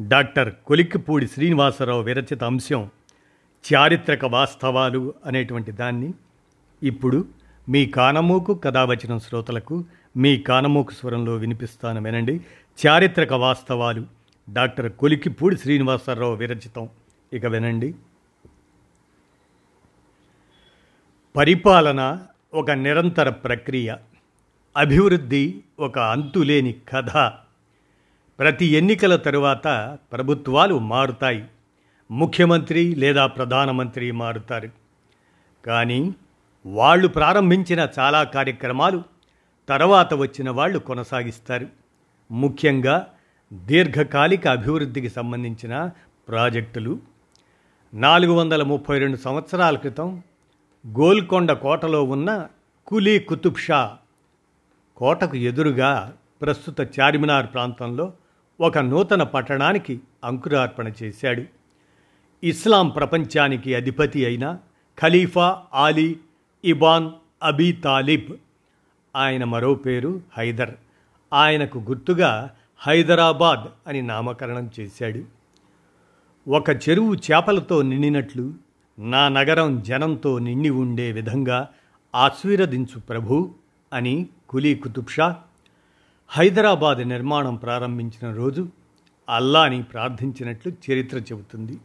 Doctor కొలిక్కిపూడి Srinivasarao విరచిత అంశం చారిత్రక వాస్తవాలు అనేటువంటి దాన్ని. ఇప్పుడు మీ కానమూకు కథావచనం శ్రోతలకు మీ కానమూకు స్వరంలో వినిపిస్తాను వినండి. చారిత్రక వాస్తవాలు డాక్టర్ కొలిక్కిపూడి శ్రీనివాసరావు విరచితం. ఇక వినండి. పరిపాలన ఒక నిరంతర ప్రక్రియ. అభివృద్ధి ఒక అంతులేని కథ. ప్రతి ఎన్నికల తరువాత ప్రభుత్వాలు మారుతాయి. ముఖ్యమంత్రి లేదా ప్రధానమంత్రి మారుతారు. కానీ వాళ్ళు ప్రారంభించిన చాలా కార్యక్రమాలు తర్వాత వచ్చిన వాళ్ళు కొనసాగిస్తారు. ముఖ్యంగా దీర్ఘకాలిక అభివృద్ధికి సంబంధించిన ప్రాజెక్టులు. నాలుగు వందల ముప్పై రెండు సంవత్సరాల క్రితం గోల్కొండ కోటలో ఉన్న కులీ కుతుబ్ షా కోటకు ఎదురుగా ప్రస్తుత చార్మినార్ ప్రాంతంలో ఒక నూతన పట్టణానికి అంకురార్పణ చేశాడు. ఇస్లాం ప్రపంచానికి అధిపతి అయిన ఖలీఫా ఆలీ ఇబాన్ అబీ తాలిబ్. ఆయన మరో పేరు హైదర్. ఆయనకు గుర్తుగా హైదరాబాద్ అని నామకరణం చేశాడు. ఒక చెరువు చేపలతో నిండినట్లు నా నగరం జనంతో నిండి ఉండే విధంగా ఆశీర్వదించు ప్రభు అని కులీ కుతుబ్షా హైదరాబాద్ నిర్మాణం ప్రారంభించిన రోజు అల్లాని ప్రార్థించినట్లు చరిత్ర చెబుతుంది.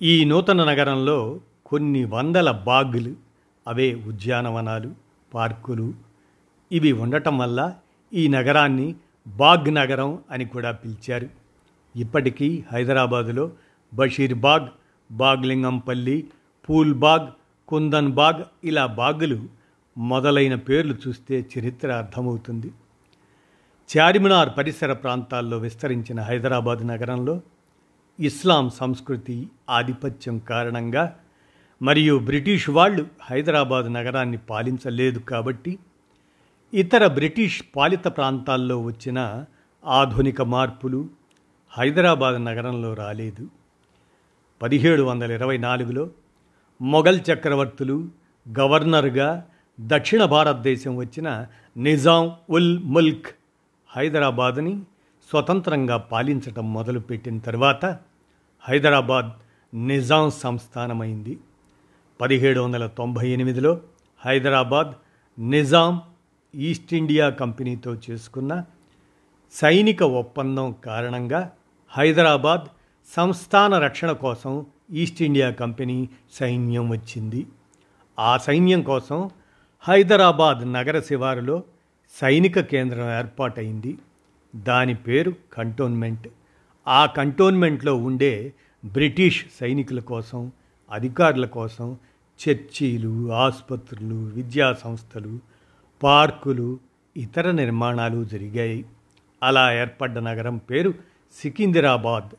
ఈ నూతన నగరంలో కొన్ని వందల బాగులు అవే ఉద్యానవనాలు పార్కులు ఇవి ఉండటం వల్ల ఈ నగరాన్ని బాగ్ నగరం అని కూడా పిలిచారు. ఇప్పటికీ హైదరాబాదులో బషీర్ బాగ్ బాగ్లింగంపల్లి పూల్ బాగ్ కుందన్ బాగ్ ఇలా బాగులు మొదలైన పేర్లు చూస్తే చరిత్ర అర్థమవుతుంది. చార్మినార్ పరిసర ప్రాంతాల్లో విస్తరించిన హైదరాబాద్ నగరంలో ఇస్లాం సంస్కృతి ఆధిపత్యం కారణంగా మరియు బ్రిటిష్ వాళ్ళు హైదరాబాద్ నగరాన్ని పాలించలేదు కాబట్టి ఇతర బ్రిటిష్ పాలిత ప్రాంతాల్లో వచ్చిన ఆధునిక మార్పులు హైదరాబాద్ నగరంలో రాలేదు. పదిహేడు వందల ఇరవై నాలుగులో మొఘల్ చక్రవర్తులు గవర్నర్గా దక్షిణ భారతదేశం వచ్చిన నిజాం ఉల్ ముల్క్ హైదరాబాద్ని స్వతంత్రంగా పాలించటం మొదలుపెట్టిన తర్వాత హైదరాబాద్ నిజాం సంస్థానమైంది. పదిహేడు వందల తొంభై ఎనిమిదిలో హైదరాబాద్ నిజాం ఈస్ట్ ఇండియా కంపెనీతో చేసుకున్న సైనిక ఒప్పందం కారణంగా హైదరాబాద్ సంస్థాన రక్షణ కోసం ఈస్ట్ ఇండియా కంపెనీ సైన్యం వచ్చింది. ఆ సైన్యం కోసం హైదరాబాద్ నగర శివారులో సైనిక కేంద్రం ఏర్పాటైంది. దాని పేరు కంటోన్మెంట్. ఆ కంటోన్మెంట్లో ఉండే బ్రిటిష్ సైనికుల కోసం అధికారుల కోసం చర్చీలు ఆసుపత్రులు విద్యా సంస్థలు పార్కులు ఇతర నిర్మాణాలు జరిగాయి. అలా ఏర్పడ్డ నగరం పేరు సికింద్రాబాద్.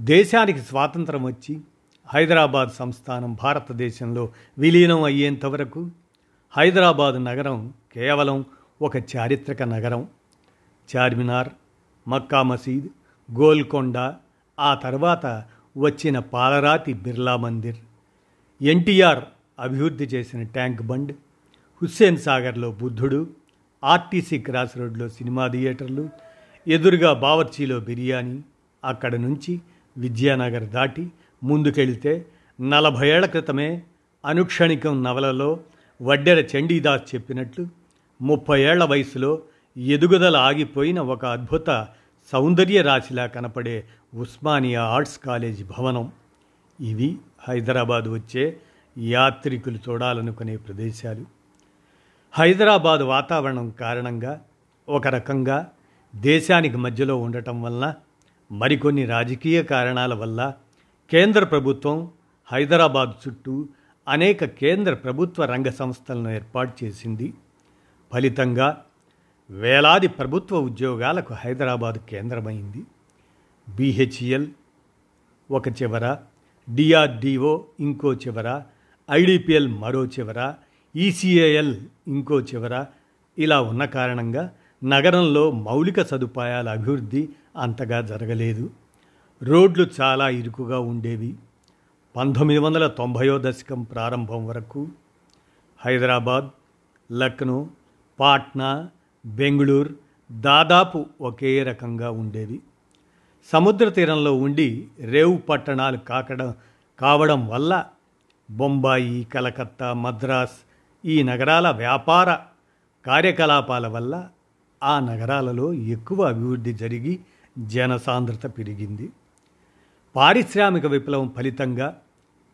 దేశానికి స్వాతంత్రం వచ్చి హైదరాబాద్ సంస్థానం భారతదేశంలో విలీనం అయ్యేంతవరకు హైదరాబాద్ నగరం కేవలం ఒక చారిత్రక నగరం. చార్మినార్ మక్కా మసీద్ గోల్కొండ ఆ తర్వాత వచ్చిన పాలరాతి బిర్లా మందిర్. ఎన్టీఆర్ అభివృద్ధి చేసిన ట్యాంక్ బండ్ హుస్సేన్ సాగర్లో బుద్ధుడు ఆర్టీసీ క్రాస్ రోడ్లో సినిమా థియేటర్లు ఎదురుగా బావర్చీలో బిర్యానీ అక్కడ నుంచి విద్యానగర్ దాటి ముందుకెళితే నలభై ఏళ్ళ క్రితమే అనుక్షణికం నవలలో వడ్డెర చండీదాస్ చెప్పినట్లు ముప్పై ఏళ్ళ వయసులో ఎదుగుదల ఆగిపోయిన ఒక అద్భుత సౌందర్య రాశిలా కనపడే ఉస్మానియా ఆర్ట్స్ కాలేజీ భవనం. ఇవి హైదరాబాద్ వచ్చే యాత్రికులు చూడాలనుకునే ప్రదేశాలు. హైదరాబాద్ వాతావరణం కారణంగా ఒక రకంగా దేశానికి మధ్యలో ఉండటం వల్ల మరికొన్ని రాజకీయ కారణాల వల్ల కేంద్ర ప్రభుత్వం హైదరాబాద్ చుట్టూ అనేక కేంద్ర ప్రభుత్వ రంగ సంస్థలను ఏర్పాటు చేసింది. ఫలితంగా వేలాది ప్రభుత్వ ఉద్యోగాలకు హైదరాబాద్ కేంద్రమైంది. బీహెచ్ఎల్ ఒక చివర డిఆర్డిఓ ఇంకో చివర ఐడిపిఎల్ మరో చివర ఈసీఏఎల్ ఇంకో చివర. ఇలా ఉన్న కారణంగా నగరంలో మౌలిక సదుపాయాల అభివృద్ధి అంతగా జరగలేదు. రోడ్లు చాలా ఇరుకుగా ఉండేవి. పంతొమ్మిది వందల తొంభయో దశకం ప్రారంభం వరకు హైదరాబాద్ లక్నో పాట్నా బెంగళూరు దాదాపు ఒకే రకంగా ఉండేవి. సముద్ర తీరంలో ఉండి రేవు పట్టణాలు కాకడం కావడం వల్ల బొంబాయి కలకత్తా మద్రాస్ ఈ నగరాల వ్యాపార కార్యకలాపాల వల్ల ఆ నగరాలలో ఎక్కువ అభివృద్ధి జరిగి జనసాంద్రత పెరిగింది. పారిశ్రామిక విప్లవం ఫలితంగా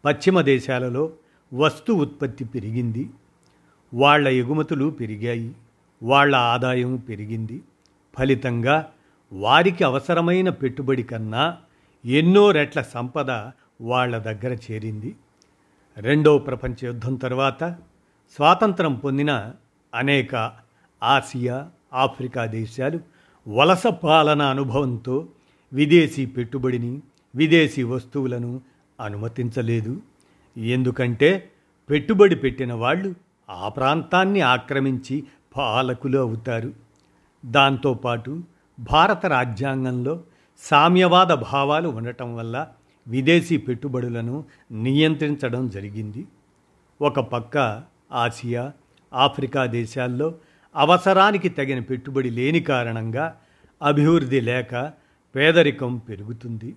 పశ్చిమ దేశాలలో వస్తు ఉత్పత్తి పెరిగింది. వాళ్ళ ఎగుమతులు పెరిగాయి వాళ్ళ ఆదాయం పెరిగింది. ఫలితంగా వారికి అవసరమైన పెట్టుబడి కన్నా ఎన్నో రెట్ల సంపద వాళ్ళ దగ్గర చేరింది. రెండో ప్రపంచ యుద్ధం తర్వాత స్వాతంత్రం పొందిన అనేక ఆసియా ఆఫ్రికా దేశాలు వలస పాలన అనుభవంతో విదేశీ పెట్టుబడిని విదేశీ వస్తువులను అనుమతించలేదు. ఎందుకంటే పెట్టుబడి పెట్టిన వాళ్ళు ఆ ప్రాంతాన్ని ఆక్రమించి పాలకులు అవుతారు. దాంతోపాటు భారత రాజ్యాంగంలో సామ్యవాద భావాలు ఉండటం వల్ల విదేశీ పెట్టుబడులను నియంత్రించడం జరిగింది. ఒక పక్క ఆసియా ఆఫ్రికా దేశాల్లో అవసరానికి తగిన పెట్టుబడి లేని కారణంగా అభివృద్ధి లేక పేదరికం పెరుగుతుంది.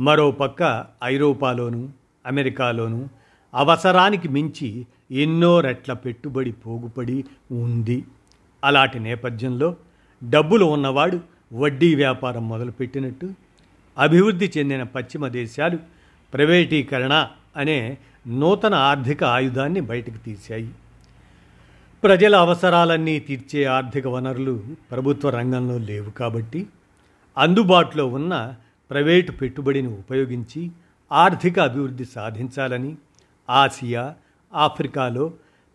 మరోపక్క ఐరోపాలోను అమెరికాలోను అవసరానికి మించి ఎన్నో రెట్ల పెట్టుబడి పోగుపడి ఉంది. అలాంటి నేపథ్యంలో డబ్బులు ఉన్నవాడు వడ్డీ వ్యాపారం మొదలుపెట్టినట్టు అభివృద్ధి చెందిన పశ్చిమ దేశాలు ప్రైవేటీకరణ అనే నూతన ఆర్థిక ఆయుధాన్ని బయటకు తీశాయి. ప్రజల అవసరాలన్నీ తీర్చే ఆర్థిక వనరులు ప్రభుత్వ రంగంలో లేవు కాబట్టి అందుబాటులో ఉన్న ప్రైవేటు పెట్టుబడిని ఉపయోగించి ఆర్థిక అభివృద్ధి సాధించాలని ఆసియా ఆఫ్రికాలో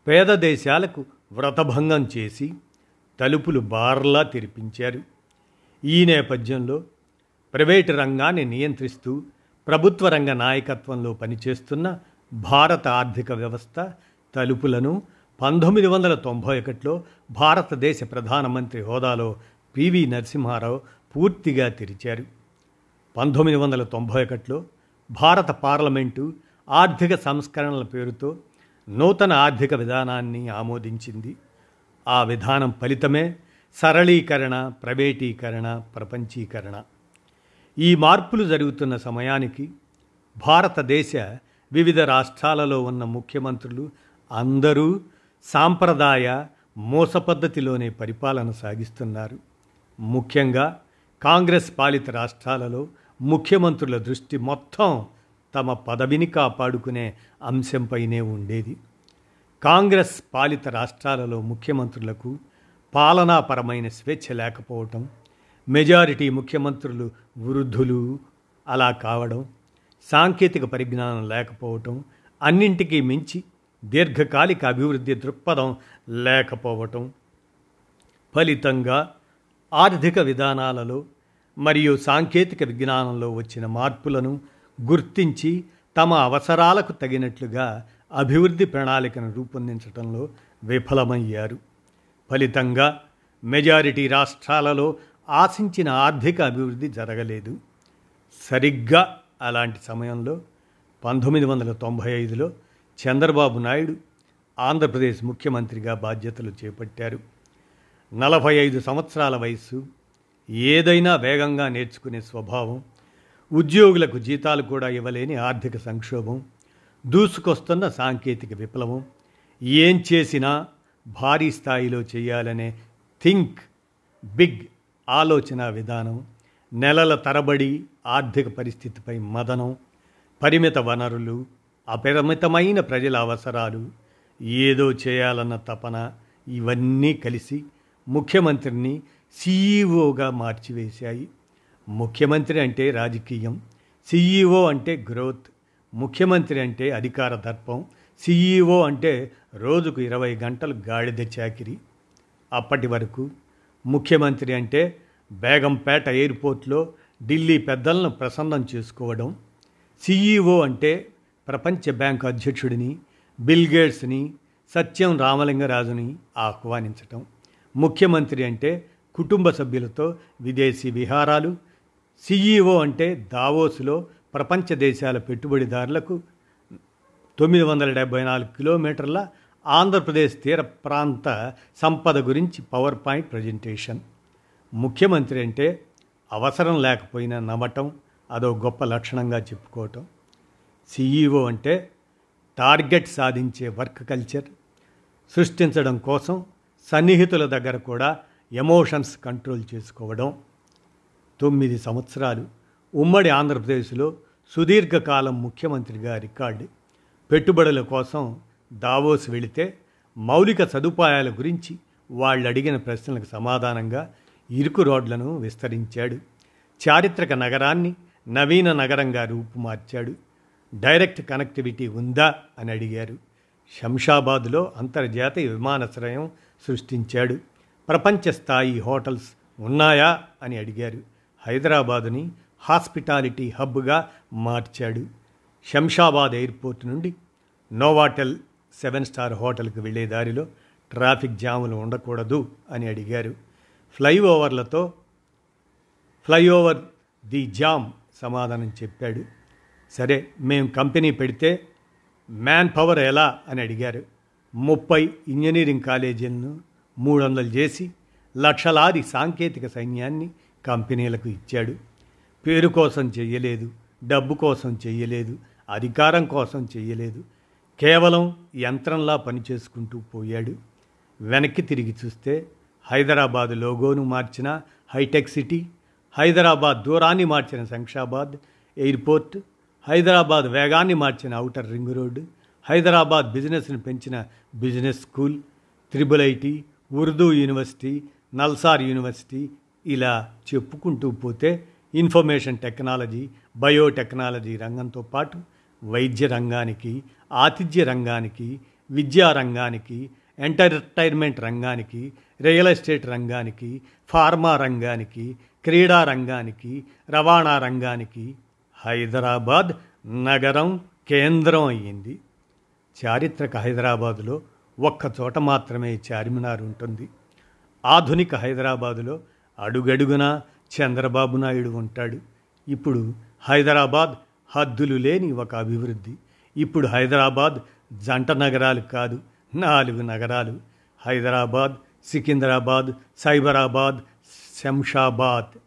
పేద దేశాలకు వ్రతభంగం చేసి తలుపులు బార్లా తెరిపించారు. ఈ నేపథ్యంలో ప్రైవేటు రంగాన్ని నియంత్రిస్తూ ప్రభుత్వ రంగ నాయకత్వంలో పనిచేస్తున్న భారత ఆర్థిక వ్యవస్థ తలుపులను పంతొమ్మిది వందల తొంభై ఒకటిలో భారతదేశ ప్రధానమంత్రి హోదాలో పివి నరసింహారావు పూర్తిగా తెరిచారు. పంతొమ్మిది వందల తొంభై ఒకటిలో భారత పార్లమెంటు ఆర్థిక సంస్కరణల పేరుతో నూతన ఆర్థిక విధానాన్ని ఆమోదించింది. ఆ విధానం ఫలితమే సరళీకరణ ప్రైవేటీకరణ ప్రపంచీకరణ. ఈ మార్పులు జరుగుతున్న సమయానికి భారతదేశ వివిధ రాష్ట్రాలలో ఉన్న ముఖ్యమంత్రులు అందరూ సాంప్రదాయ మోస పద్ధతిలోనే పరిపాలన సాగిస్తున్నారు. ముఖ్యంగా కాంగ్రెస్ పాలిత రాష్ట్రాలలో ముఖ్యమంత్రుల దృష్టి మొత్తం తమ పదవిని కాపాడుకునే అంశంపైనే ఉండేది. కాంగ్రెస్ పాలిత రాష్ట్రాలలో ముఖ్యమంత్రులకు పాలనాపరమైన స్వేచ్ఛ లేకపోవటం మెజారిటీ ముఖ్యమంత్రులు వృద్ధులు అలా కావడం సాంకేతిక పరిజ్ఞానం లేకపోవటం అన్నింటికీ మించి దీర్ఘకాలిక అభివృద్ధి దృక్పథం లేకపోవటం ఫలితంగా ఆర్థిక విధానాలలో మరియు సాంకేతిక విజ్ఞానంలో వచ్చిన మార్పులను గుర్తించి తమ అవసరాలకు తగినట్లుగా అభివృద్ధి ప్రణాళికను రూపొందించడంలో విఫలమయ్యారు. ఫలితంగా మెజారిటీ రాష్ట్రాలలో ఆశించిన ఆర్థిక అభివృద్ధి జరగలేదు. సరిగ్గా అలాంటి సమయంలో పంతొమ్మిది వందల తొంభై ఐదులో చంద్రబాబు నాయుడు ఆంధ్రప్రదేశ్ ముఖ్యమంత్రిగా బాధ్యతలు చేపట్టారు. నలభై ఐదు సంవత్సరాల వయస్సు ఏదైనా వేగంగా నేర్చుకునే స్వభావం ఉద్యోగులకు జీతాలు కూడా ఇవ్వలేని ఆర్థిక సంక్షోభం దూసుకొస్తున్న సాంకేతిక విప్లవం ఏం చేసినా భారీ స్థాయిలో చేయాలనే థింక్ బిగ్ ఆలోచన విధానం నెలల తరబడి ఆర్థిక పరిస్థితిపై మదనం పరిమిత వనరులు అపరిమితమైన ప్రజల అవసరాలు ఏదో చేయాలన్న తపన ఇవన్నీ కలిసి ముఖ్యమంత్రిని సీఈఓగా మార్చివేశాయి. ముఖ్యమంత్రి అంటే రాజకీయం సీఈఓ అంటే గ్రోత్ ముఖ్యమంత్రి అంటే అధికార దర్పం సీఈఓ అంటే రోజుకు ఇరవై గంటలు గాడిద చాకిరి. అప్పటి వరకు ముఖ్యమంత్రి అంటే బేగంపేట ఎయిర్పోర్ట్లో ఢిల్లీ పెద్దలను ప్రసన్నం చేసుకోవడం సిఈఓ అంటే ప్రపంచ బ్యాంకు అధ్యక్షుడిని బిల్ గేట్స్ని సత్యం రామలింగరాజుని ఆహ్వానించటం ముఖ్యమంత్రి అంటే కుటుంబ సభ్యులతో విదేశీ విహారాలు సిఈఓ అంటే దావోస్లో ప్రపంచ దేశాల పెట్టుబడిదారులకు తొమ్మిది వందల డెబ్బై నాలుగు కిలోమీటర్ల ఆంధ్రప్రదేశ్ తీర ప్రాంత సంపద గురించి పవర్ పాయింట్ ప్రజెంటేషన్. ముఖ్యమంత్రి అంటే అవసరం లేకపోయినా నమ్మటం అదో గొప్ప లక్షణంగా చెప్పుకోవటం. సిఈఓ అంటే టార్గెట్ సాధించే వర్క్ కల్చర్. సృష్టించడం కోసం సన్నిహితుల దగ్గర కూడా ఎమోషన్స్ కంట్రోల్ చేసుకోవడం. తొమ్మిది సంవత్సరాలు ఉమ్మడి ఆంధ్రప్రదేశ్లో సుదీర్ఘకాలం ముఖ్యమంత్రిగా రికార్డు. పెట్టుబడుల కోసం దావోస్ వెళితే మౌలిక సదుపాయాల గురించి వాళ్ళు అడిగిన ప్రశ్నలకు సమాధానంగా ఇరుకు రోడ్లను విస్తరించాడు. చారిత్రక నగరాన్ని నవీన నగరంగా రూపుమార్చాడు. డైరెక్ట్ కనెక్టివిటీ ఉందా అని అడిగారు. శంషాబాద్లో అంతర్జాతీయ విమానాశ్రయం సృష్టించాడు. ప్రపంచ స్థాయి హోటల్స్ ఉన్నాయా అని అడిగారు. హైదరాబాదుని హాస్పిటాలిటీ హబ్గా మార్చాడు. శంషాబాద్ ఎయిర్పోర్ట్ నుండి నోవాటెల్ సెవెన్ స్టార్ హోటల్కి వెళ్ళే దారిలో ట్రాఫిక్ జాములు ఉండకూడదు అని అడిగారు. ఫ్లైఓవర్లతో ఫ్లైఓవర్ ది జామ్ సమాధానం చెప్పాడు. సరే మేము కంపెనీ పెడితే మ్యాన్ పవర్ ఎలా అని అడిగారు. ముప్పై ఇంజనీరింగ్ కాలేజీలను మూడు వందలు చేసి లక్షలాది సాంకేతిక సైన్యాన్ని కంపెనీలకు ఇచ్చాడు. పేరు కోసం చెయ్యలేదు డబ్బు కోసం చెయ్యలేదు అధికారం కోసం చెయ్యలేదు. కేవలం యంత్రంలా పనిచేసుకుంటూ పోయాడు. వెనక్కి తిరిగి చూస్తే హైదరాబాద్ లోగోను మార్చిన హైటెక్ సిటీ హైదరాబాద్ దూరాన్ని మార్చిన శంషాబాద్ ఎయిర్పోర్ట్ హైదరాబాద్ వేగాన్ని మార్చిన ఔటర్ రింగ్ రోడ్డు హైదరాబాద్ బిజినెస్ను పెంచిన business school triple IT Urdu university NALSAR university ఇలా చెప్పుకుంటూ పోతే ఇన్ఫర్మేషన్ టెక్నాలజీ బయోటెక్నాలజీ రంగంతో పాటు వైద్య రంగానికి ఆతిథ్య రంగానికి విద్యా రంగానికి ఎంటర్టైన్మెంట్ రంగానికి రియల్ ఎస్టేట్ రంగానికి ఫార్మా రంగానికి క్రీడా రంగానికి రవాణా రంగానికి హైదరాబాద్ నగరం కేంద్రం అయ్యింది. చారిత్రక హైదరాబాదులో ఒక్క చోట మాత్రమే చార్మినార్ ఉంటుంది. ఆధునిక హైదరాబాదులో అడుగడుగున చంద్రబాబు నాయుడు ఉంటాడు. ఇప్పుడు హైదరాబాద్ హద్దులు లేని ఒక అభివృద్ధి. ఇప్పుడు హైదరాబాద్ జంట నగరాలు కాదు నాలుగు నగరాలు. హైదరాబాద్ సికింద్రాబాద్ సైబరాబాద్ శంషాబాద్.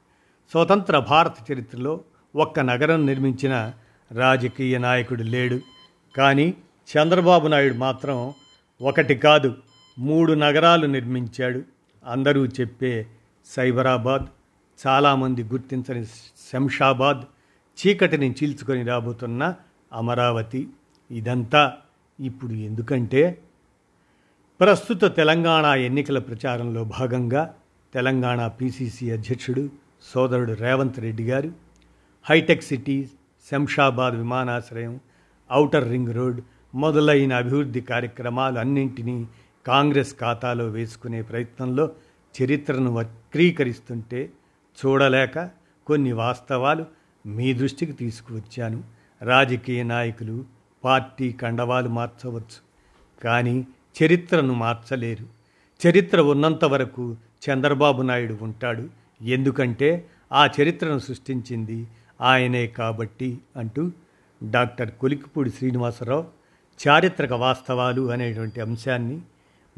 స్వతంత్ర భారత చరిత్రలో ఒక్క నగరం నిర్మించిన రాజకీయ నాయకుడు లేడు. కానీ చంద్రబాబు నాయుడు మాత్రం ఒకటి కాదు మూడు నగరాలు నిర్మించాడు. అందరూ చెప్పే సైబరాబాద్ చాలామంది గుర్తించని శంషాబాద్ చీకటిని చీల్చుకొని రాబోతున్న అమరావతి. ఇదంతా ఇప్పుడు ఎందుకంటే ప్రస్తుత తెలంగాణ ఎన్నికల ప్రచారంలో భాగంగా తెలంగాణ పిసిసి అధ్యక్షుడు సోదరుడు రేవంత్ రెడ్డి గారు హైటెక్ సిటీ శంషాబాద్ విమానాశ్రయం ఔటర్ రింగ్ రోడ్ మొదలైన అభివృద్ధి కార్యక్రమాలు అన్నింటినీ కాంగ్రెస్ ఖాతాలో వేసుకునే ప్రయత్నంలో చరిత్రను వక్రీకరిస్తుంటే చూడలేక కొన్ని వాస్తవాలు మీ దృష్టికి తీసుకువచ్చాను. రాజకీయ నాయకులు పార్టీ కండవాలు మార్చవచ్చు కానీ చరిత్రను మార్చలేరు. చరిత్ర ఉన్నంత వరకు చంద్రబాబు నాయుడు ఉంటాడు. ఎందుకంటే ఆ చరిత్రను సృష్టించింది ఆయనే కాబట్టి అంటూ డాక్టర్ కొలికిపూడి శ్రీనివాసరావు చారిత్రక వాస్తవాలు అనేటువంటి అంశాన్ని